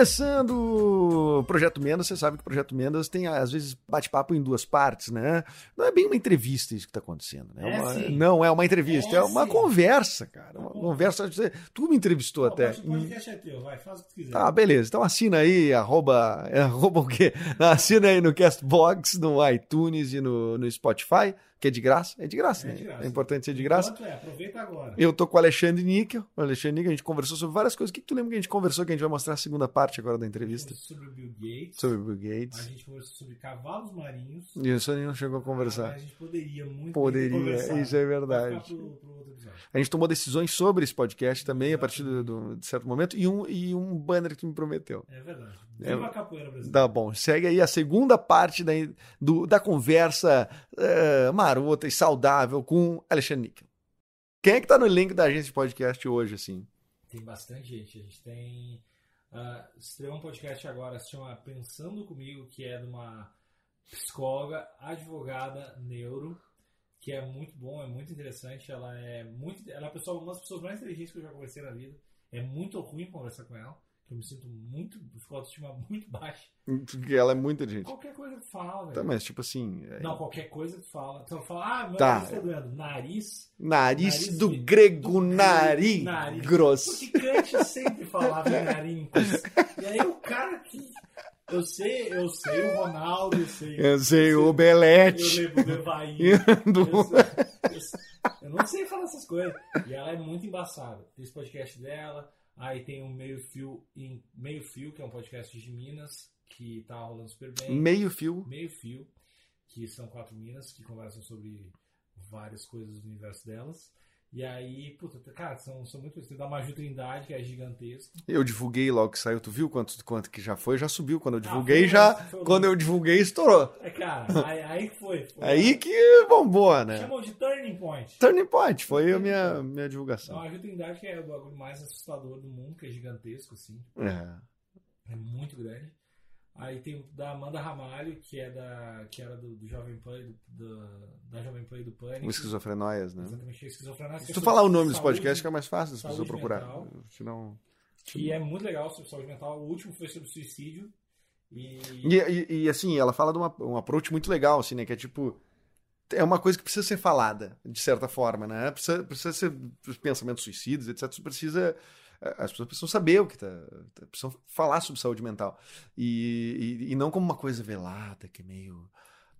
Começando o Projeto Mendas, você sabe que o Projeto Mendas tem, às vezes, bate-papo em duas partes, né? Não é bem uma entrevista isso que está acontecendo, né? É uma- não é uma entrevista, é, É uma sim. conversa, cara. Uma conversa. Tu me entrevistou Pô, até. O podcast é teu, vai, faz o que quiser. Tá, beleza. Então assina aí, arroba, é, arroba o quê? Assina aí no Castbox, no iTunes e no, no Spotify, que é de graça. É de graça, É né? de graça. É importante ser de graça. Enquanto é, aproveita agora. Eu tô com o Alexandre Níquel. O Alexandre Níquel, a gente conversou sobre várias coisas. O que, que tu lembra que a gente conversou que a gente vai mostrar a segunda parte agora da entrevista? Sobre o Bill Gates. Sobre o Bill A Gates. gente conversou sobre cavalos marinhos. Isso aí não chegou a Ah, conversar. A gente poderia muito Poderia, isso é verdade. pro- pro. A gente tomou decisões sobre esse podcast também a partir do, do- de certo momento e um, e um banner que tu me prometeu. É verdade. É- Viva a capoeira brasileira. Tá bom, segue aí a segunda parte da, do- da conversa eh, marota e saudável com Alexandre Níquel. Quem é que tá no link da agência de podcast hoje, assim? Tem bastante gente. A gente tem. Uh, estreou um podcast agora, se chama Pensando Comigo, que é de uma psicóloga, advogada, neuro, que é muito bom, é muito interessante. Ela é muito. Ela é uma das pessoas mais inteligentes que eu já conversei na vida. É muito ruim conversar com ela, que eu me sinto muito. com autoestima muito baixa. Porque ela é muito inteligente. Qualquer coisa que fala, velho. Tá, mas tipo assim. é- Não, qualquer coisa que fala. Então fala, ah, meu Tá. nariz tá doendo. Nariz. Nariz, Nariz do grego do nari nariz. grosso. Porque Kant sempre falava em narincos. E aí o cara que. Eu sei, eu sei o Ronaldo, eu sei. Eu sei o Belete. lembro do Evaí. Do- Eu, sei- eu sei- eu não sei falar essas coisas. E ela é muito embaçada. Tem esse podcast dela. Aí tem o Meio Fio, em Meio Fio, que é um podcast de Minas, que tá rolando super bem. Meio fio. Meio Fio, que são quatro minas que conversam sobre várias coisas do universo delas. E aí, puta, cara, são, são muito. Tem da Maju Trindade, que é gigantesco. Eu divulguei logo que saiu. Tu viu quanto, quanto que já foi? Já subiu. Quando eu Ah, divulguei, foi já. foi Quando eu divulguei, estourou. É, cara, aí, aí que foi. foi Aí que bombou, né? Chamam de Turning Point. Turning Point foi a minha, minha Da divulgação. Maju Trindade, que é o bagulho mais assustador do mundo, que é gigantesco, assim. É. É muito grande. Aí tem o da Amanda Ramalho, que é da. que era do, do Jovem Pan, e do, do- da Jovem Pan e do Pânico. O Esquizofrenóias, né? Exatamente, esquizofrenia. Se tu falar o nome dos podcasts, fica mais fácil das pessoas procurar. Senão... Que é muito legal sobre saúde mental. O último foi sobre suicídio. E. E, e- e, assim, ela fala de uma, um approach muito legal, assim, né? Que é tipo. É uma coisa que precisa ser falada, de certa forma, né? Precisa, precisa ser os pensamentos suicidas, etc. Isso precisa. As pessoas precisam saber o que tá. Precisam falar sobre saúde mental. E, e, e não como uma coisa velada, que é meio.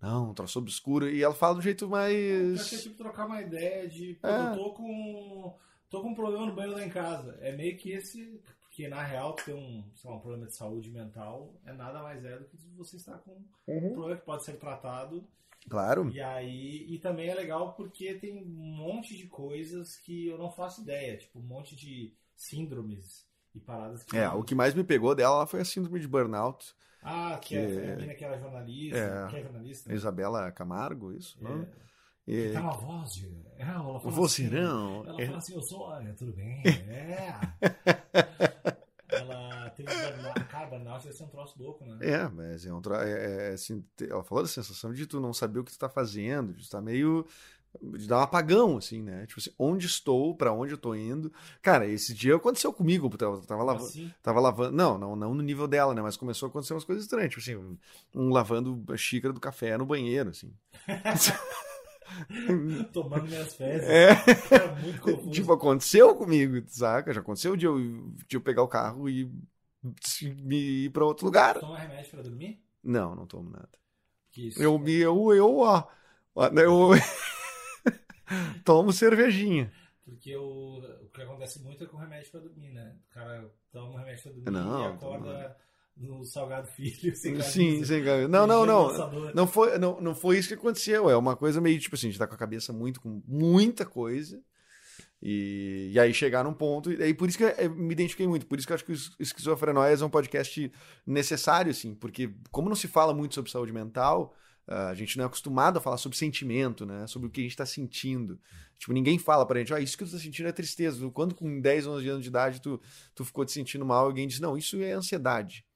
Não, um troço obscuro. E ela fala do jeito Eu quero mais. tipo trocar uma ideia de. Pô, É. eu tô com. tô com um problema no banheiro lá em casa. É meio que esse. Porque na real ter um, lá, um problema de saúde mental é nada mais é do que você estar com um problema que pode ser tratado. Claro. E aí. E também é legal porque tem um monte de coisas que eu não faço ideia. Tipo, um monte de síndromes e paradas que. É, o que mais me pegou dela ela foi a síndrome de burnout. Ah, que, que- é a menina que era jornalista. É. Que é jornalista. A Isabela Camargo, isso? É. Não? E- Tá uma voz de. É, ela fala O vozeirão. Assim, ela É. fala assim, eu sou. Olha, tudo bem? É. deve ser um troço louco, né? É, mas é um tra... é, é, assim, te- ela falou da sensação de tu não saber o que tu tá fazendo, de estar meio de dar um apagão, assim, né? Tipo assim, onde estou, pra onde eu tô indo. Cara, esse dia aconteceu comigo, porque eu tava lavando, Assim, tava lavando, não, não, não no nível dela, né? Mas começou a acontecer umas coisas estranhas, tipo assim, um, um lavando a xícara do café no banheiro, assim. tomando minhas fezes. É. Cara, muito confuso. Tipo, aconteceu comigo, saca? Já aconteceu de eu, de eu pegar o carro e ir pra outro lugar. Toma remédio pra dormir? Não, não tomo nada. Isso. Eu me eu, eu ó, ó, eu tomo cervejinha. Porque o, o que acontece muito é com remédio pra dormir, né? O cara toma um remédio pra dormir Não, e acorda no Salgado Filho. Sem camisa. Sim, sem camisa. Não, não, não. Não foi, não, não foi isso que aconteceu. É uma coisa meio tipo assim, a gente tá com a cabeça muito com muita coisa. E, e aí chegar num ponto. E aí por isso que eu me identifiquei muito. Por isso que eu acho que o Es- Esquizofrenóias é um podcast necessário, assim. Porque como não se fala muito sobre saúde mental, ah, a gente não é acostumado a falar sobre sentimento, né? Sobre o que a gente tá sentindo. Tipo, ninguém fala pra gente, ó, isso que tu tá sentindo é tristeza. Quando com 10, 11 anos de idade tu, tu ficou te sentindo mal, alguém diz, não, isso é ansiedade.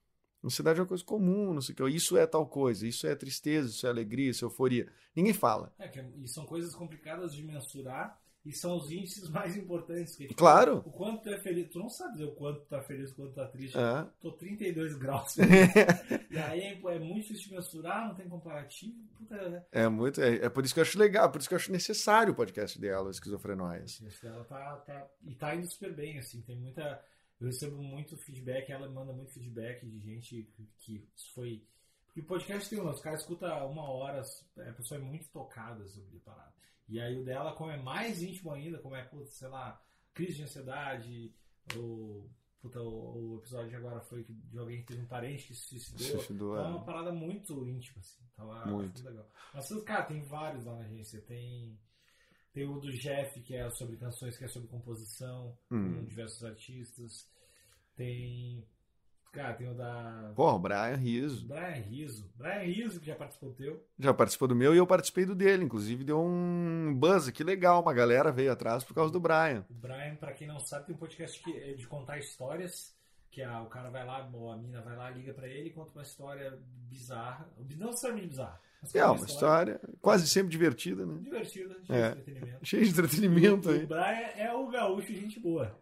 Ansiedade é uma coisa comum, não sei o que. Isso é tal coisa, isso é tristeza, isso é alegria, isso é euforia. Ninguém fala. É, que e são coisas complicadas de mensurar e são os índices mais importantes. Que, Claro. O quanto tu é feliz. Tu não sabe dizer o quanto tu tá feliz, o quanto tu tá triste. É. Tô 32 graus. e aí pô, é muito difícil de mensurar, não tem comparativo. Puta, É muito. É, é por isso que eu acho legal, por isso que eu acho necessário o podcast dela, Esquizofrenóias. Dela tá, tá- E tá indo super bem, assim. Tem muita. Eu recebo muito feedback, ela manda muito feedback de gente que, foi. Porque o podcast tem um, os caras escutam uma hora, a pessoa é muito tocada sobre a parada. E aí o dela, como é mais íntimo ainda, como é, putz, sei lá, crise de ansiedade, ou. Puta, o, o episódio de agora foi de alguém que teve um parente que se suicidou. Suicidou, Então é é. uma parada muito íntima, assim. Então é Muito. muito legal. Mas, cara, tem vários lá na agência. Tem, tem o do Jeff, que é sobre canções, que é sobre composição, Hum. com diversos artistas. Tem. Cara, tem o da. Pô, o Brian Riso. Brian Riso. Brian Riso, que já participou do teu. Já participou do meu e eu participei do dele. Inclusive deu um buzz que legal. Uma galera veio atrás por causa do Brian. O Brian, pra quem não sabe, tem um podcast que é de contar histórias. Que a, o cara vai lá, ou a mina vai lá, liga pra ele e conta uma história bizarra. Não necessariamente bizarra. É uma história quase sempre divertida, né? divertida, de É. entretenimento. Cheio de entretenimento o aí. Brian é o gaúcho gente boa.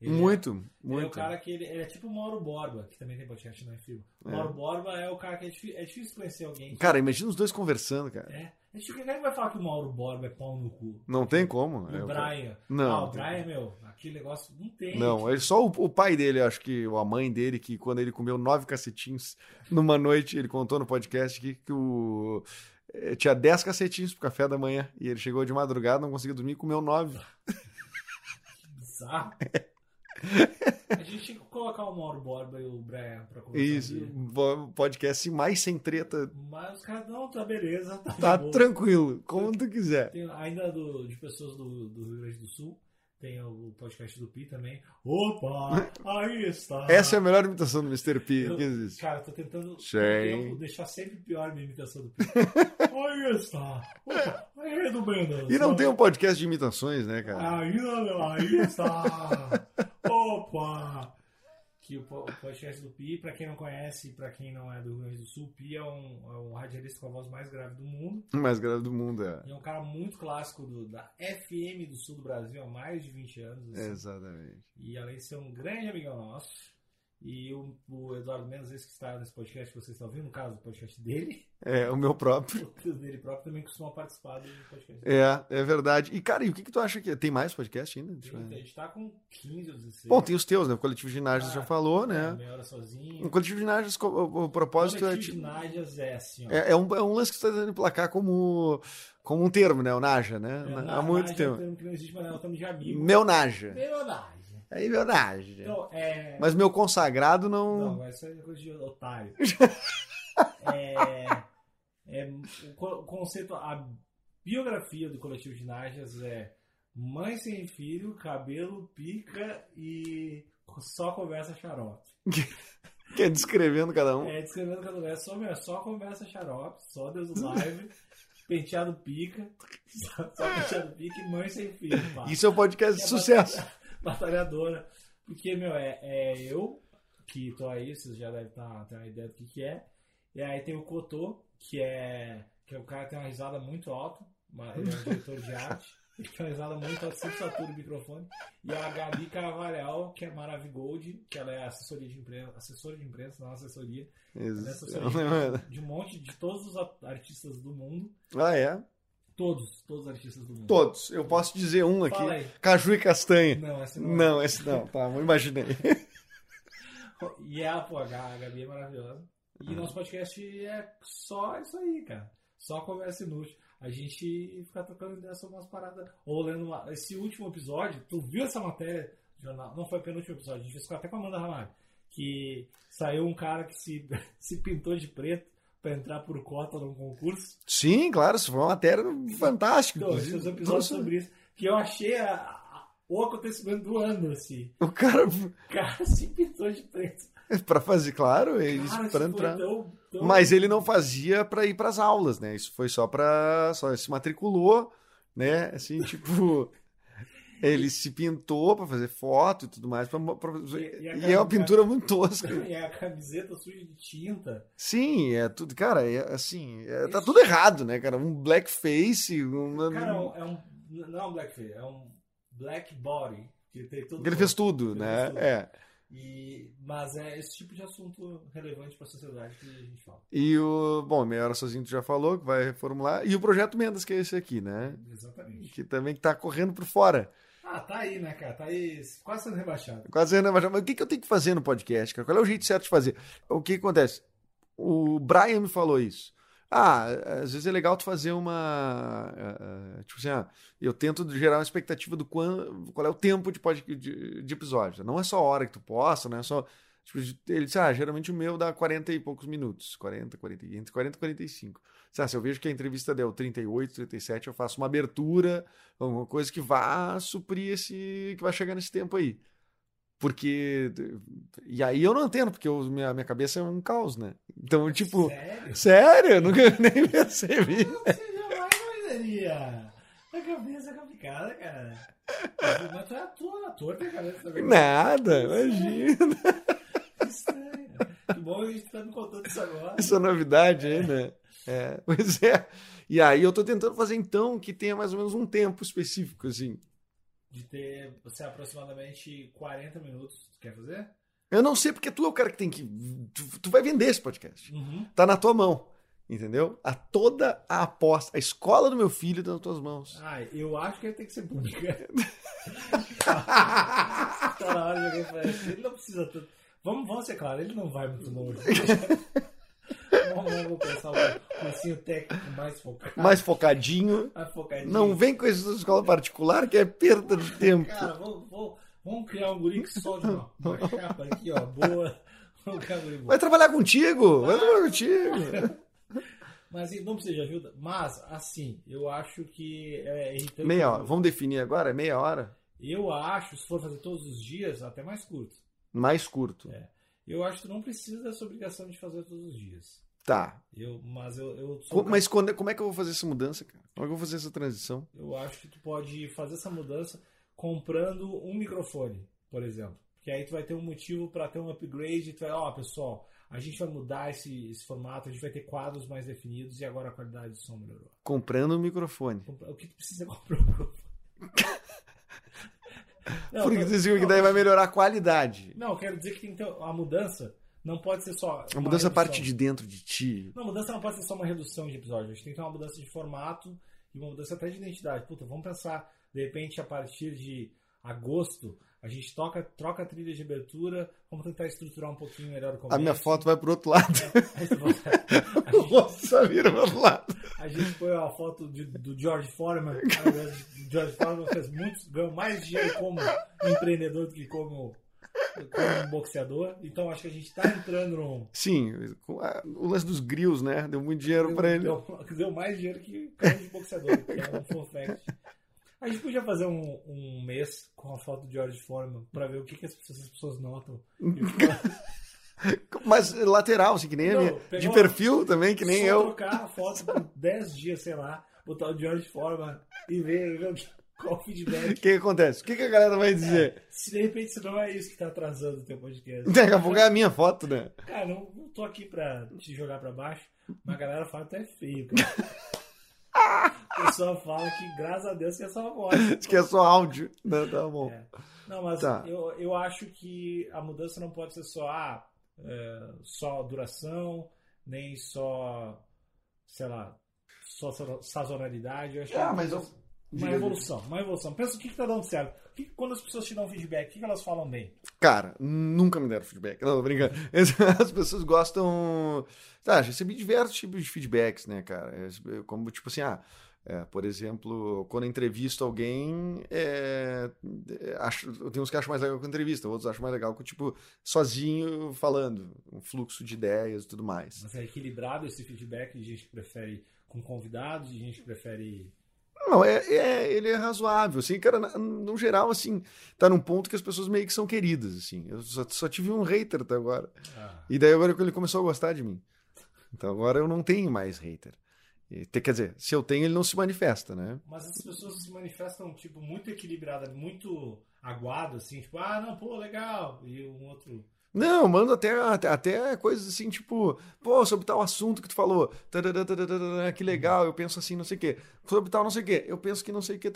Ele Muito, é, ele é o muito. cara que ele, ele é tipo o Mauro Borba, que também tem podcast no Fio. O É. Mauro Borba é o cara que é difícil, é difícil conhecer alguém. que- Cara, imagina os dois conversando, cara. é. A gente ninguém vai falar que o Mauro Borba é pau no cu. Não tem como. É, o o- Brian. Não, Ah, o Brian, meu, aquele negócio não tem. Não, ele, só o, o pai dele, acho que, ou a mãe dele, que quando ele comeu nove cacetinhos numa noite, ele contou no podcast que, que o. eh, Tinha dez cacetinhos pro café da manhã. E ele chegou de madrugada, não conseguiu dormir e comeu nove. Bizarro. A gente tinha que colocar o Mauro Borba e o Brian pra conversar. Isso, um podcast mais sem treta. Mas os caras, não, tá beleza. Tá, Tá tranquilo, como tu quiser. Tem ainda do, de pessoas do, do Rio Grande do Sul. Tem o podcast do Pi também. Opa! Aí está! Essa é a melhor imitação do Mr. P Eu- que existe. Cara, tô tentando deixar sempre pior a minha imitação do Pi. Aí está! Opa! Aí do Benda! E não tem um podcast de imitações, né, cara? Aí, aí está! Opa! Que o po- o podcast do Pi, pra quem não conhece, pra quem não é do Rio Grande do Sul, o Pi é um, é um radialista com a voz mais grave do mundo. Mais grave do mundo, é. E é um cara muito clássico do- da FM do sul do Brasil há mais de 20 anos. assim. Exatamente. E além de ser um grande amigão nosso. E o, o Eduardo Menos, esse que está nesse podcast que vocês estão ouvindo, no caso, o podcast dele, É, o meu próprio. o dele próprio também costuma participar do podcast. É, é verdade. E, cara, e o que, que tu acha que. Tem mais podcast ainda? Eu A gente tá com 15 ou 16. Bom, tem os teus, né? O Coletivo Ginásios já falou, É, né? meia hora sozinho. O Coletivo Ginásios, o, o propósito é, Coletivo tipo, de Nádias é assim, ó. é, é um, é um lance que você está tentando emplacar como, como um termo, né? O Naja, né? É, Há na- muito Nádia é um tempo. termo que não existe, mas nós estamos de amigo. Meu Naja. Meu Nádia. Aí, meu Naja. Então, é... Mas meu consagrado não. Não, vai ser coisa de otário. é, é, o, co- o conceito, a biografia do coletivo de Nádias é mãe sem filho, cabelo, pica e só conversa xarope. Que é descrevendo cada um. É, descrevendo cada vez, só, meu, só conversa xarope, só Deus do live, penteado pica, só, penteado pica e mãe sem filho. pá. Isso é um podcast de É sucesso. Batalhadora. Porque, meu, é, é eu que tô aí, vocês já devem tá, ter uma ideia do que, que é. E aí tem o Cotô, que é, que é o cara que tem uma risada muito alta. uma- Ele é um diretor de arte. Ele tem uma risada muito alta, sempre satura o microfone. E a Gabi Carvalhal, que é Maravigold, que ela é assessoria de imprensa, assessora de imprensa, não assessoria. Ela é Isso. assessoria de, de um monte de todos os artistas do mundo. Ah, é? Todos, todos os artistas do mundo. Todos. Eu posso dizer um aqui. Fala aí. Caju e castanha. Não, essa não é. Não, esse não. Tá, não imaginei. E a, pô, a Ga- a Gabi é maravilhosa. E nosso podcast é só isso aí, cara. Só conversa inútil. A gente fica trocando ideia sobre umas paradas. Ou lendo uma... Esse último episódio, tu viu essa matéria? do Jornal? Não foi o penúltimo episódio, a gente fez até com a Amanda Ramalho. que saiu um cara que se, se pintou de preto pra entrar por cota num concurso. Sim, claro, isso foi uma matéria fantástica. Então, esses episódios Nossa, sobre isso. Que eu achei a- a- o acontecimento do ano, assim. O cara, O cara se pintou de preto. pra fazer, claro, eles isso foi entrar. tão- tão- Mas ele não fazia pra ir pras aulas, né? Isso foi só pra. Só se matriculou, né? Assim, tipo. Ele se pintou pra fazer foto e tudo mais. Pra, pra- E- e a e cara é uma pintura muito tosca. E a camiseta suja de tinta. Sim, é tudo. Cara, é assim. é- tá tudo errado, né, cara? Um blackface. Cara, é um, é um- Não é um blackface, é um black body. Que tem tudo ele fez tudo, Ele né? fez tudo. É. E, mas é esse tipo de assunto relevante pra sociedade que a gente fala. E o. Bom, Meia Hora Sozinho tu já falou que vai reformular. E o Projeto Mendes, que é esse aqui, né? Exatamente. Que também tá correndo por fora. Ah, tá aí, né, cara? Tá aí quase sendo rebaixado. Quase sendo rebaixado. Mas o que, que eu tenho que fazer no podcast, cara? Qual é o jeito certo de fazer? O que acontece? O Brian me falou isso. Ah, às vezes é legal tu fazer uma. eh, eh, Tipo assim, ah, eu tento gerar uma expectativa do qual, qual é o tempo de, de, de episódio. Não é só a hora que tu posta, não é só. Tipo, ele disse, ah, geralmente o meu dá 40 e poucos minutos. 40, 40, entre 40 e 45. Disse, ah, se eu vejo que a entrevista deu 38, 37, eu faço uma abertura, alguma coisa que vá suprir esse. que vai chegar nesse tempo aí. Porque. E aí eu não entendo, porque eu- minha, minha cabeça é um caos, né? Então, tipo. Sério? Sério? Eu nunca nem percebi. Você jamais imaginaria. A cabeça é complicada, cara. Mas tu é ator, ator tem cabeça também. Nada, imagina. Que estranho. Que bom a gente tá me contando isso agora. Essa é novidade aí, né? É, pois é. E aí eu tô tentando fazer então que tenha mais ou menos um tempo específico, assim. De ter você aproximadamente 40 minutos. Quer fazer? Eu não sei porque tu é o cara que tem que. Tu, tu vai vender esse podcast. Uhum. Tá na tua mão. Entendeu? A toda a aposta, a escola do meu filho tá nas tuas mãos. Ah, eu acho que ele tem que ser pública. tá na hora de alguém falar assim, ele não precisa tanto. Vamos, vamos ser claros, ele não vai muito longe. vamos, pensar um cursinho técnico mais focado. Mais focadinho. mais focadinho. Não vem com isso escola particular, que é perda de tempo. Cara, vamos, vamos, vamos criar um guri que solte uma, uma chapa aqui, ó, boa. Vai trabalhar contigo, vai trabalhar contigo. Mas não precisa de ajuda. Mas, assim, eu acho que é irritante. Meia hora. Vamos definir agora? É meia hora? Eu acho, se for fazer todos os dias, até mais curto. Mais curto. É. Eu acho que tu não precisa dessa obrigação de fazer todos os dias. Tá. Eu, mas eu, eu, sou Mas quando, como é que eu vou fazer essa mudança, cara? Como é que eu vou fazer essa transição? eu acho que tu pode fazer essa mudança comprando um microfone, por exemplo. Que aí tu vai ter um motivo para ter um upgrade. Tu vai, ó, pessoal, a gente vai mudar esse, esse formato, a gente vai ter quadros mais definidos e agora a qualidade do som melhorou. Comprando um microfone. O que tu precisa é comprar um microfone? Não, Porque dizem que não, daí vai melhorar a qualidade. Não, eu quero dizer que tem que ter a mudança não pode ser só. A mudança redução. parte de dentro de ti. Não, a mudança não pode ser só uma redução de episódios. A gente tem que ter uma mudança de formato e uma mudança até de identidade. Puta, vamos pensar, de repente, a partir de agosto, a gente toca, troca a trilha de abertura, vamos tentar estruturar um pouquinho melhor o começo. A minha foto vai pro outro lado. A gente, O só vira pro outro lado. a gente põe a foto de- do George Foreman. Cara, O George Foreman fez muito, ganhou mais dinheiro como empreendedor do que como, como um boxeador. Então acho que a gente tá entrando num. Sim, o lance dos grills, né? Deu muito dinheiro pra ele. Deu, deu mais dinheiro que carro de boxeador, que é um fun fact. A gente podia fazer um, um mês com a foto do George Foreman pra ver o que, que as, pessoas, as pessoas notam. O Mas lateral, assim, que nem a Não, minha. De perfil também, que nem Só eu. trocar a foto por 10 dias, sei lá, botar o George Foreman e ver, ver o que- qual o O feedback. que, que acontece? O que, que a galera vai dizer? Se de repente não é isso que tá atrasando o teu podcast. Daqui a pouco é a minha foto, né? Cara, não, não tô aqui pra te jogar pra baixo, mas a galera fala que tu é feio, cara. O pessoal fala que, graças a Deus, que é só voz. Que é só áudio. Né? Tá bom. É. Não, mas Tá. eu, eu acho que a mudança não pode ser só, ah, é, só duração, nem só, sei lá, só sa- sazonalidade. Eu acho que Ah, a mas eu- Uma evolução, uma evolução. Pensa o que, que tá dando certo. Que, quando as pessoas te dão feedback, o que, que elas falam bem? Cara, nunca me deram feedback. Não, tô brincando. As pessoas gostam. Tá, recebi diversos tipos de feedbacks, né, cara? É, Como, tipo assim, ah, é, por exemplo, quando entrevisto alguém, é, é, acho, tem uns que acham mais legal com entrevista, outros acham mais legal com, tipo, sozinho falando, um fluxo de ideias e tudo mais. Mas é equilibrado esse feedback de gente que prefere com convidados, de gente que prefere. Não, é, é- ele é razoável, assim, cara, no geral, assim, tá num ponto que as pessoas meio que são queridas, assim. Eu só, só tive um hater até agora. Ah, E daí agora que ele começou a gostar de mim. Então agora eu não tenho mais hater. Quer dizer, se eu tenho, ele não se manifesta, né? Mas essas pessoas se manifestam, tipo, muito equilibrada, muito aguado, assim, tipo, ah, não, pô, legal. E um outro. Não, eu mando até, até, até coisas assim, tipo, pô, sobre tal assunto que tu falou, que legal, eu penso assim, não sei o quê. Sobre tal, não sei o quê, eu penso que não sei o quê,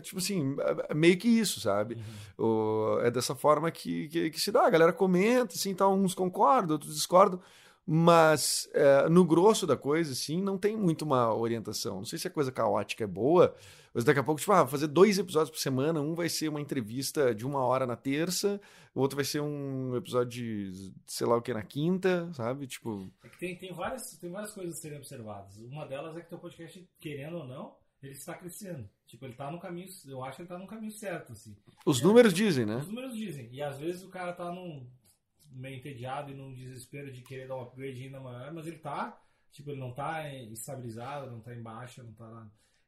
tipo assim, é- é meio que isso, sabe? O- é dessa forma que, que, que se dá, a galera comenta, assim, tal, uns concordam, outros discordam, mas é, no grosso da coisa, assim, não tem muito uma orientação. Não sei se a coisa caótica é boa, mas daqui a pouco, tipo, ah, vou fazer dois episódios por semana, um vai ser uma entrevista de uma hora na terça, o outro vai ser um episódio de sei lá o que na quinta, sabe? Tipo, É que tem, tem, várias, tem várias coisas a serem observadas. Uma delas é que teu podcast, querendo ou não, ele está crescendo. Tipo, ele tá no caminho. Eu acho que ele tá no caminho certo, assim. os números dizem, né? Os números dizem. E às vezes o cara tá num meio entediado e num desespero de querer dar um upgrade ainda maior, mas ele tá, tipo, ele não tá estabilizado, não tá em baixa, não tá.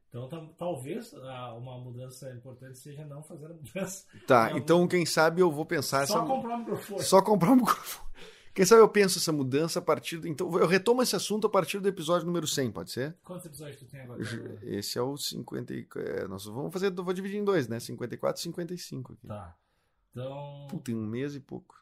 Então tam- talvez ah, uma mudança importante seja não fazer a mudança. Tá, Não, então quem sabe eu vou pensar Só essa. comprar um microfone. Só comprar um microfone. Quem sabe eu penso essa mudança a partir. do- Então, eu retomo esse assunto a partir do episódio número 100, pode ser? Quantos episódios tu tem agora? Esse é o 50. e- É, nós vamos fazer. Vou dividir em dois, né? 54 e 55 aqui. Tá. Então. Puta, em um mês e pouco.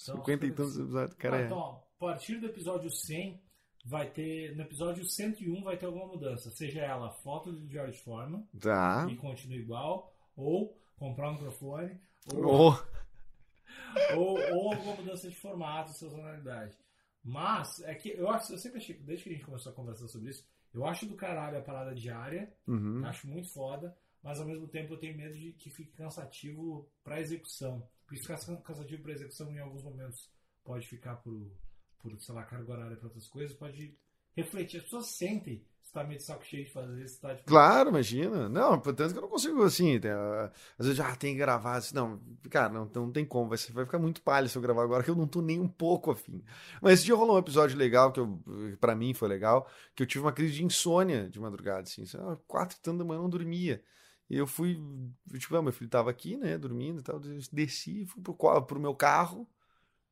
Então, 50 e tantos episódios. Cara, Ah, é. então, ó, a partir do episódio 100, vai ter. No episódio 101 vai ter alguma mudança. Seja ela foto de George Foreman Tá. e continua igual, ou comprar um microfone, ou, Oh, ou, ou alguma mudança de formato, sazonalidade. Mas, é que eu, acho, eu sempre achei, desde que a gente começou a conversar sobre isso, eu acho do caralho a parada diária, uhum. acho muito foda, mas ao mesmo tempo eu tenho medo de que fique cansativo pra execução. Se ficar cansativo pra execução em alguns momentos pode ficar por, por sei lá, carga horária pra outras coisas, pode refletir. As pessoas sentem se tá meio de saco cheio de fazer, se tá tipo, Claro, imagina. Não, portanto que eu não consigo assim. tem, ah, às vezes, ah, tem que gravar. assim, Não, cara, não, não tem como. Vai, vai ficar muito palha se eu gravar agora, que eu não tô nem um pouco afim. Mas esse dia rolou um episódio legal, que pra mim foi legal, que eu tive uma crise de insônia de madrugada, assim. Quatro e tanto da manhã eu não dormia. E eu fui, tipo, ah, meu filho tava aqui, né, dormindo e tal. Desci, fui pro, pro meu carro.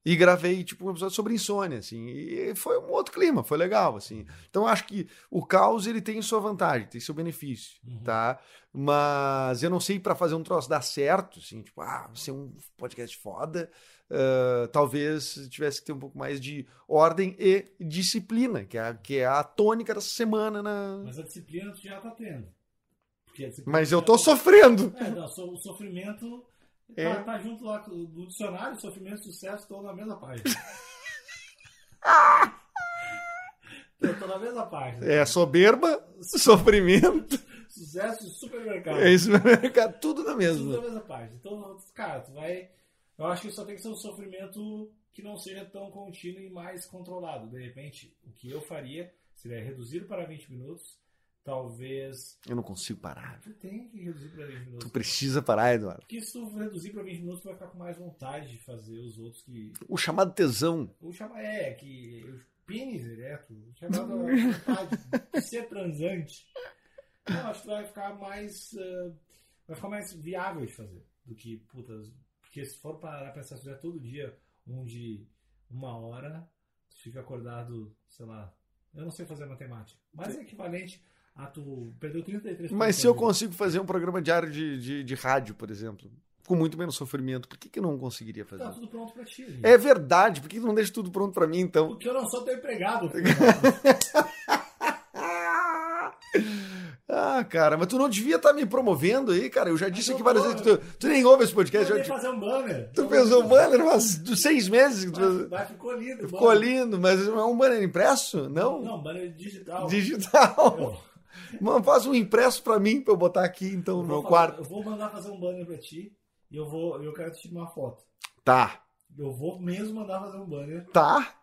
E gravei, tipo, um episódio sobre insônia, assim. E foi um outro clima, foi legal, assim. Então, eu acho que o caos, ele tem sua vantagem, tem seu benefício, Uhum. tá? Mas eu não sei para fazer um troço dar certo, assim, tipo, ah, ser um podcast foda, ah, talvez tivesse que ter um pouco mais de ordem e disciplina, que é, a- que é a tônica dessa semana na... Mas a disciplina tu já tá tendo. Porque a disciplina Mas eu tô sofrendo! É, não, o sofrimento É. tá, tá junto lá no dicionário, sofrimento e sucesso estão na mesma página. Eu tô na mesma página. É soberba, sofrimento, Sucesso e supermercado. é isso, mercado, tudo na Tudo mesma. na mesma página. Então, cara, tu vai. Eu acho que só tem que ser um sofrimento que não seja tão contínuo e mais controlado. De repente, o que eu faria seria reduzir para 20 minutos. Talvez. Eu não consigo parar. Tu tem que reduzir para 20 minutos. Tu precisa parar, Eduardo. Porque se tu reduzir para 20 minutos, tu vai ficar com mais vontade de fazer os outros que. O chamado tesão. O chama é que. O pênis ereto, o chamado vontade de ser transante. Eu acho que vai ficar mais. ah, vai ficar mais viável de fazer do que, putas. Porque se for parar pra pensar, se fizer todo dia um de uma hora, tu fica acordado, sei lá. Eu não sei fazer matemática. Mas é equivalente a tu perdeu 33 Mas se eu consigo fazer um programa diário de, de, de rádio, por exemplo, com muito menos sofrimento, por que, que eu não conseguiria fazer? Tá tudo pronto pra ti. gente. É verdade, por que que não deixa tudo pronto pra mim, então? Porque eu não sou teu empregado. Ah, cara, mas tu não devia estar me promovendo aí, cara. Eu já disse eu aqui várias vezes que tu, tu nem ouve esse Eu podcast. vou já- fazer um banner. tu pensou, banner faz dos seis meses Mas, mas ficou lindo. ficou banner. lindo, mas é um banner impresso? Não? Não, banner digital. Digital. Eu- Mano, faz um impresso pra mim pra eu botar aqui então no meu fazer- quarto. Eu vou mandar fazer um banner pra ti e eu vou, eu quero te tirar uma foto. Tá, Eu vou mesmo mandar fazer um banner. tá.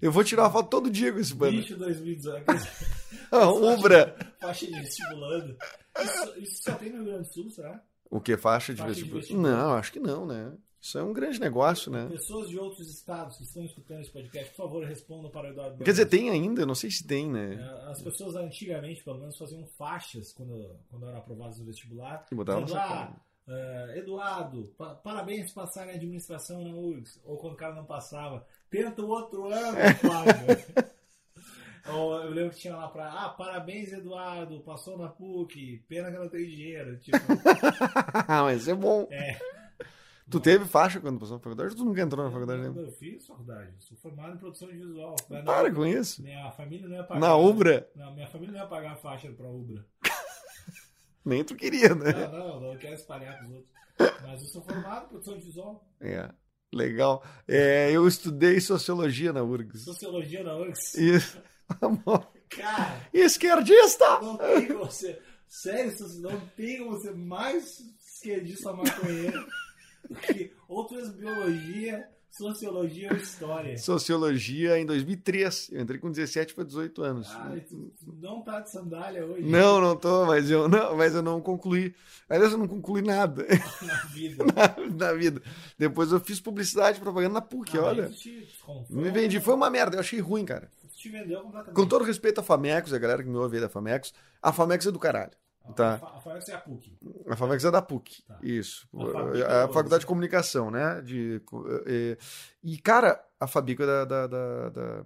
Eu vou tirar uma foto todo dia com esse banner. Bicho 2018. Ubra. Faixa de vestibulando. Isso, isso só tem no Rio Grande do Sul, será? O que? Faixa de Faixa de vestibular? vestibular. Não, acho que não, né? Isso é um grande negócio, né? Pessoas de outros estados que estão escutando esse podcast, por favor, respondam para o Eduardo. Quer dizer, tem ainda? Não sei se tem, né? É, As pessoas antigamente, pelo menos, faziam faixas quando, quando eram aprovadas no vestibular. E botavam essa ah, eh, Eduardo, pa- parabéns por passar em administração na URGS. Ou quando o cara não passava, tenta o outro ano, Flávio. Ou eu lembro que tinha lá pra, ah, parabéns, Eduardo, passou na PUC, pena que não tenho dinheiro. Tipo, Mas é bom. é. Tu teve faixa quando passou na faculdade ou tu nunca entrou na faculdade eu, eu fiz faculdade, sou formado em produção de visual. Mas Para não- com isso. Minha família não ia pagar. Na Ubra, Não, minha família não ia pagar a faixa pra Ubra. nem tu queria, né? Não, não, não quero espalhar pros outros. Mas eu sou formado em produção de visual. É, legal. É, eu estudei sociologia na URGS. Sociologia na URGS. Isso. Amor. Cara, Esquerdista! não tem como você. Sério, não tem como ser mais esquerdista maconheiro outras biologia, sociologia ou história. Sociologia em 2003. Eu entrei com 17 para 18 anos. Ah, não tá de sandália hoje Não, não tô, mas eu não, mas eu não concluí. Aliás, eu não concluí nada na vida. na, na vida. Depois eu fiz publicidade propaganda na PUC, Ah, olha. Me vendi. Foi uma merda, eu achei ruim, cara. tu te vendeu completamente. Com todo respeito à Famecos, a galera que me ouve aí da Famecos, a Famecos é do caralho. Tá. A fa- A Farex é a PUC. A Famecos é da PUC. Tá. Isso. A Fabico A, é Faculdade de Comunicação, né? De, e, e, cara, a Fabico é da, da, da, da,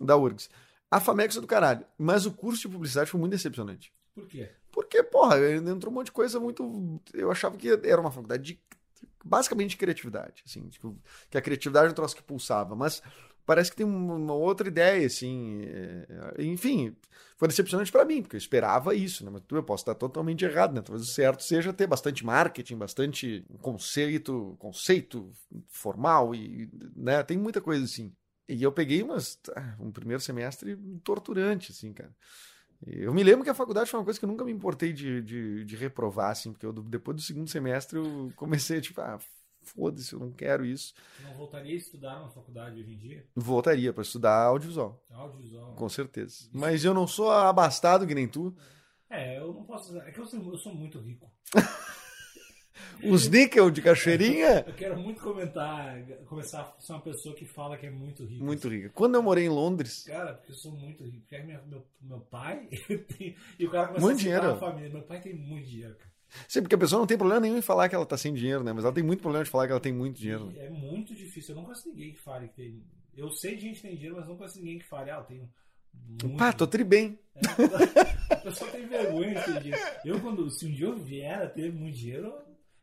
da URGS. A Famecos é do caralho. Mas o curso de publicidade foi muito decepcionante. Por quê? Porque, porra, entrou um monte de coisa muito. Eu achava que era uma faculdade de. basicamente de criatividade, assim, tipo, que a criatividade é um troço que pulsava, mas parece que tem uma outra ideia, assim. é, Enfim, foi decepcionante pra mim, porque eu esperava isso, né? Mas eu posso estar totalmente errado, né? Talvez o certo seja ter bastante marketing, bastante conceito, conceito formal e, né? Tem muita coisa assim. E eu peguei umas, ah, um primeiro semestre torturante, assim, cara. Eu me lembro que a faculdade foi uma coisa que eu nunca me importei de, de, de reprovar, assim, porque eu, depois do segundo semestre eu comecei tipo, ah, foda-se, eu não quero isso. Não voltaria a estudar na faculdade hoje em dia? Voltaria para estudar audiovisual, Audiovisual. com certeza. Mas eu não sou abastado que nem tu. É, eu não posso. É que eu sou, eu sou muito rico. Os níquel de cachoeirinha, Eu quero muito comentar, começar a ser uma pessoa que fala que é muito rico. muito rica. Quando eu morei em Londres, Cara, porque eu sou muito rico. Porque minha- meu, meu pai tem- e o cara começa Muito a dinheiro. a família. Meu pai tem muito dinheiro, cara. Sempre porque a pessoa não tem problema nenhum em falar que ela tá sem dinheiro, né? Mas ela tem muito problema de falar que ela tem muito dinheiro. E É muito difícil. Eu não conheço ninguém que fale que tem. Eu sei de gente que tem dinheiro, mas não conheço ninguém que fale, ah, eu tenho. Muito Pá, tô tri bem. É, a pessoa tem vergonha de ter dinheiro. Eu, quando, se um dia eu vier a ter muito dinheiro,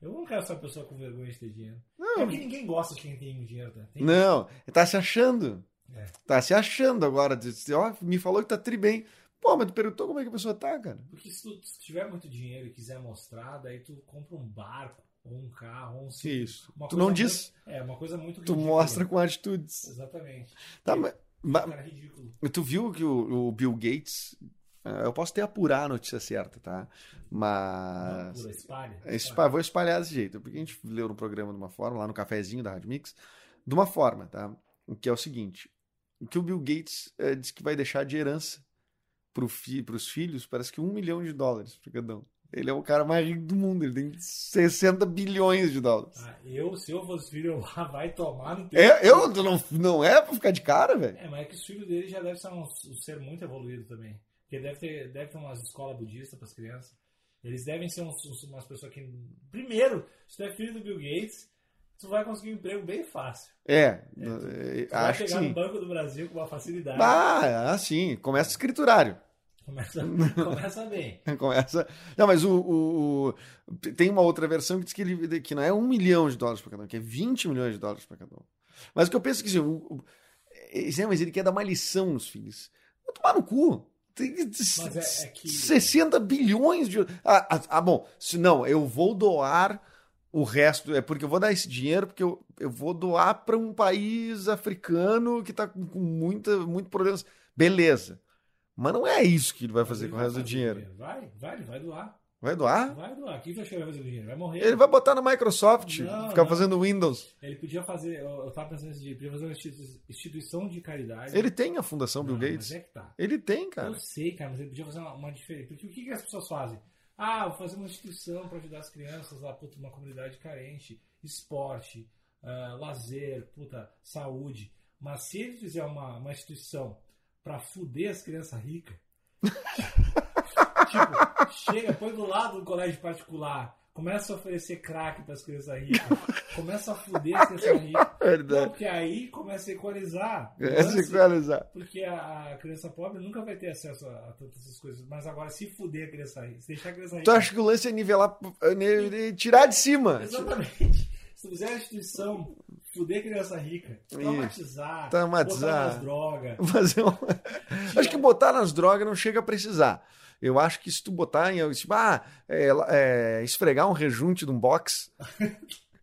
eu não quero ser uma pessoa com vergonha de ter dinheiro. É porque ninguém gosta de quem tem dinheiro, tá? Tem- Não, tá se achando. É. Tá se achando agora. Ó, me falou que tá tri bem. Pô, mas tu perguntou como é que a pessoa tá, cara. Porque se tu se tiver muito dinheiro e quiser mostrar, daí tu compra um barco, ou um carro, ou um Isso. Uma Tu não muito- diz, É, uma coisa muito tu ridícula. mostra com atitudes. Exatamente. Tá, mas, mas- Um cara ridículo. tu viu que o, o Bill Gates. eh, Eu posso até apurar a notícia certa, tá? Mas. Pura, espalha. Espa- vou espalhar desse jeito, porque a gente leu no programa de uma forma, lá no cafezinho da Rádio Mix, de uma forma, tá? Que é o seguinte: que o Bill Gates eh, disse que vai deixar de herança para fi, os filhos, parece que um milhão de dólares para cada um. Ele é o cara mais rico do mundo, ele tem 60 bilhões de dólares. Ah, eu, se eu fosse filho, eu lá vai tomar no teu. É, eu não, não é pra ficar de cara, velho. É, mas é que os filhos dele já devem ser um, ser muito evoluído também. Porque deve ter, deve ter umas escolas budistas para as crianças. Eles devem ser uns- umas pessoas que. Primeiro, se tu é filho do Bill Gates, tu vai conseguir um emprego bem fácil. É, É, eh, Tu vai acho que chegar no. Banco do Brasil com uma facilidade. Ah, ah, sim, começa escriturário. Começa, começa bem. Começa. Não, mas o, o- o- tem uma outra versão que diz que, ele, que não é um milhão de dólares para cada um, que é 20 milhões de dólares para cada um. Mas o que eu penso é que assim, o, o, é, mas ele quer dar uma lição nos filhos. Vai tomar no cu. Tem é- é que- 60 bilhões de. Ah, ah, ah, bom, se não, eu vou doar o resto. É porque eu vou dar esse dinheiro, porque eu, eu vou doar para um país africano que está com, com muita, muito problemas. Beleza. Mas não é isso que ele vai fazer Ele com o resto do fazer dinheiro. Vai, vai, ele vai doar. Vai doar? Vai doar. Quem vai fazer com o dinheiro? Vai morrer. Ele vai botar na Microsoft, Não, ficar não. fazendo Windows. Ele podia fazer. Eu, eu tava pensando nesse dia, podia fazer uma institui- instituição de caridade. Ele tem a Fundação Bill Não, Gates. Mas é que tá. Ele tem, cara. Eu sei, cara, mas ele podia fazer uma, uma diferença. Porque o que, que as pessoas fazem? Ah, vou fazer uma instituição para ajudar as crianças lá, puta, uma comunidade carente, esporte, ah, lazer, puta, saúde. Mas se ele fizer uma, uma instituição para fuder as crianças ricas, tipo, chega, põe do lado do colégio particular, começa a oferecer crack para as crianças ricas, começa a fuder as crianças ricas. Verdade. porque aí começa a equalizar. É lance- sequalizar. porque a, a criança pobre nunca vai ter acesso a, a todas essas coisas. Mas agora, se fuder a criança rica, se deixar a criança rica. Tu acha que o lance é nivelar, é ne- tirar de cima? Exatamente. Se fizer a instituição, fuder a criança rica, traumatizar, Traumatizar. botar nas drogas. Fazer um... Acho que botar nas drogas não chega a precisar. Eu acho que se tu botar em. Tipo, ah, é, é, esfregar um rejunte de um box.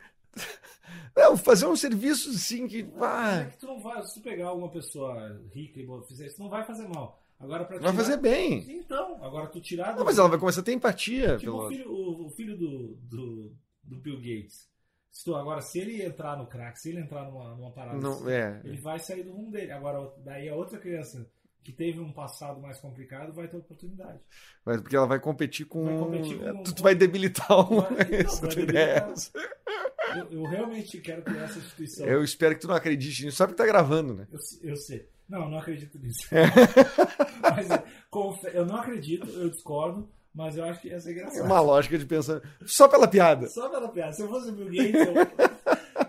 Não, fazer um serviço assim que. É Ah, que tu não vai, se tu pegar alguma pessoa rica e bo- fizer isso, não vai fazer mal. Agora, pra vai tirar- fazer bem. Então, agora tu tirar Não, mas ela vai começar a ter empatia. Tipo pelo... o filho, o, o filho do, do, do Bill Gates. Se tu, agora, se ele entrar no crack, se ele entrar numa, numa parada Não, assim, é. ele vai sair do rumo dele. Agora, daí a outra criança que teve um passado mais complicado vai ter oportunidade. Mas porque ela vai competir com. Vai competir com- tu, tu vai debilitar um. Vai- não, vai é debilitar. Eu, eu realmente quero criar essa instituição. Eu espero que tu não acredite nisso. Só porque tá gravando, né? Eu, eu sei. Não, eu não acredito nisso. É. mas é, eu não acredito, eu discordo, mas eu acho que ia ser É engraçado. uma lógica de pensar. Só pela piada. Só pela piada. Se eu fosse Bill Gates, eu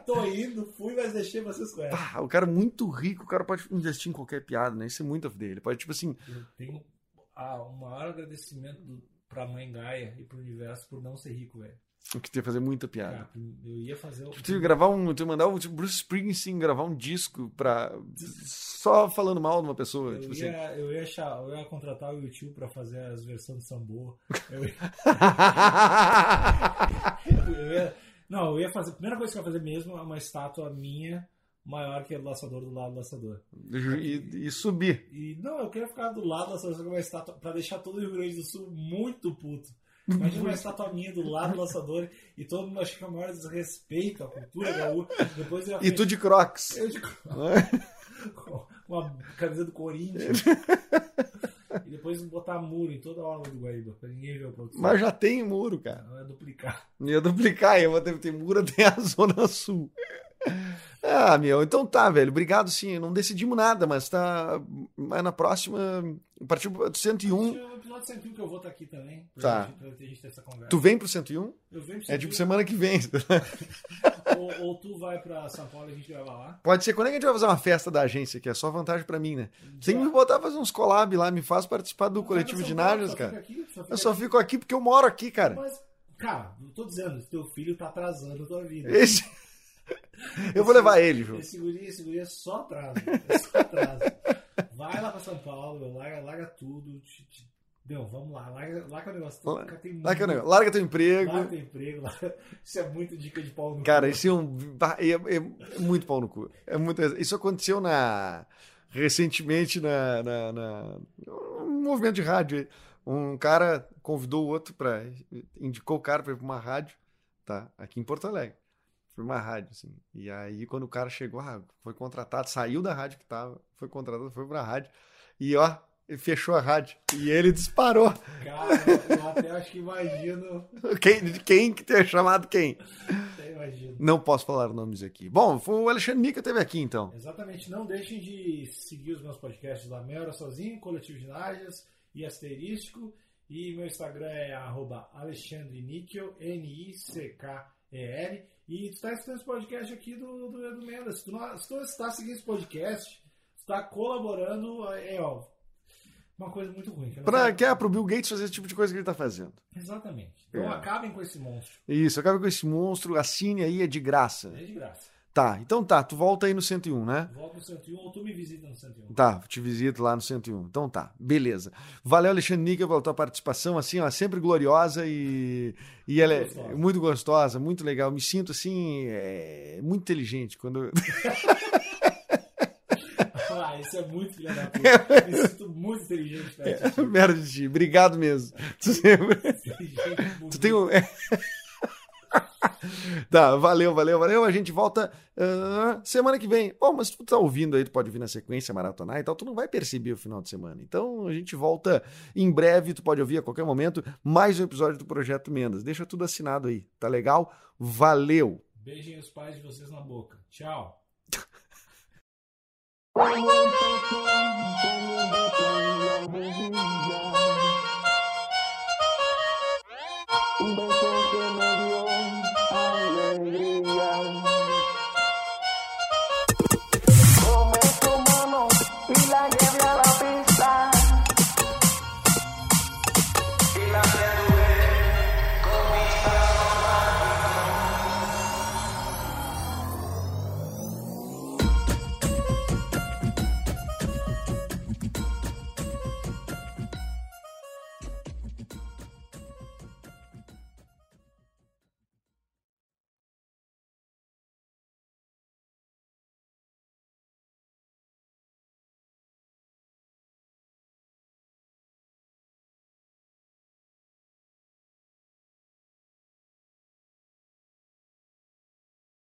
tô indo, fui, mas deixei vocês com essa. Ah, o cara é muito rico, o cara pode investir em qualquer piada, né? Isso é muito dele. Pode, tipo assim, Eu tenho ah, o maior agradecimento do, pra mãe Gaia e pro universo por não ser rico, velho. o que que fazer muita piada. Cara, eu ia fazer o. Tu ia gravar um. Tu ia mandar o tipo, Bruce Springsteen gravar um disco pra. Só falando mal de uma pessoa. Eu tipo assim. ia, eu, ia achar, eu ia contratar o YouTube pra fazer as versões de Sambo. Eu ia, eu ia- não, eu ia fazer. A primeira coisa que eu ia fazer mesmo é uma estátua minha maior que a do laçador do lado do laçador. e, e subir. E não, eu queria ficar do lado da laçador com uma estátua pra deixar todo o Rio Grande do Sul muito puto. Imagina uma estátua minha do lado do laçador e todo mundo achando que é o maior desrespeito à cultura gaúcha. Depois eu E tu de crocs. eu de- com uma camisa do Corinthians. depois botar muro em toda a aula do Guaíba, pra ninguém ver o produto. Mas já tem muro, cara. Não é duplicar. Ia duplicar, eu vou ter, ter muro até a Zona Sul. Ah, meu, então tá, velho. Obrigado, sim. Não decidimos nada, mas tá. Mas na próxima. Do 101. No episódio 101 que eu vou estar aqui também. Pra, Tá. gente, pra gente ter essa conversa. Tu vem pro 101? Eu venho pro É tipo 101, semana que vem. ou, ou tu vai pra São Paulo e a gente grava lá. Pode ser. Quando é que a gente vai fazer uma festa da agência aqui? É só vantagem pra mim, né? Tem que me botar pra fazer uns collab lá, me faz participar do coletivo de Nádias, cara. Eu só fico aqui porque eu moro aqui, cara. Mas, cara, eu tô dizendo, teu filho tá atrasando a tua vida. Esse. Eu vou levar ele, Ju. Esse guri, esse guri é só atraso. É só atraso. Vai lá pra São Paulo, larga, larga tudo. Te, te... Meu, vamos lá, larga, larga o negócio. Cara, tem Larga, muito- larga teu emprego. Larga teu emprego. Larga... Isso é muito dica de pau no Cara, cu. isso é, um, é, é muito pau no cu. É muito, isso aconteceu na recentemente na, na, na- um movimento de rádio. Um cara convidou o outro para indicou o cara para ir para uma rádio, tá? Aqui em Porto Alegre. Foi uma rádio, assim. E aí, quando o cara chegou, ah, foi contratado, saiu da rádio que tava, foi contratado, foi pra rádio. E ó, ele fechou a rádio. E ele disparou. Cara, eu até acho que imagino. Quem, quem que ter chamado quem? Até imagino. Não posso falar nomes aqui. Bom, foi o Alexandre Nica teve aqui, então. Exatamente. Não deixem de seguir os meus podcasts Meia Hora Sozinho, Coletivo de Nádias e Asterístico. E meu Instagram é arroba Alexandre Níquel, N-I-C-K-E-L. E tu está escutando esse podcast aqui do, do Edu Mendes. Se tu, não, se tu está seguindo esse podcast, tu está colaborando, é ó, uma coisa muito ruim. que Pra, sei- que é pro Bill Gates fazer esse tipo de coisa que ele tá fazendo. Exatamente. Então É. acabem com esse monstro. Isso, acaba com esse monstro, assine aí, é de graça. É de graça. Tá, então tá, tu volta aí no 101, né? Volta no 101 ou tu me visita no 101. Tá, te visito lá no 101. Então tá, beleza. Valeu, Alexandre Níquel, pela tua participação, assim, ó, sempre gloriosa e, e ela é Gostosa. muito gostosa, muito legal. Me sinto, assim, é, muito inteligente quando... Isso é muito filha da puta. Me sinto muito inteligente perto de Merda de ti. Obrigado mesmo. Tu sempre... Tu tem um. tá, valeu, valeu, valeu. A gente volta ah, semana que vem. Bom, mas se tu tá ouvindo aí, tu pode ouvir na sequência, maratonar e tal, tu não vai perceber o final de semana. Então a gente volta em breve, tu pode ouvir a qualquer momento mais um episódio do Projeto Mendas. Deixa tudo assinado aí, tá legal? Valeu! Beijem os pais de vocês na boca. Tchau.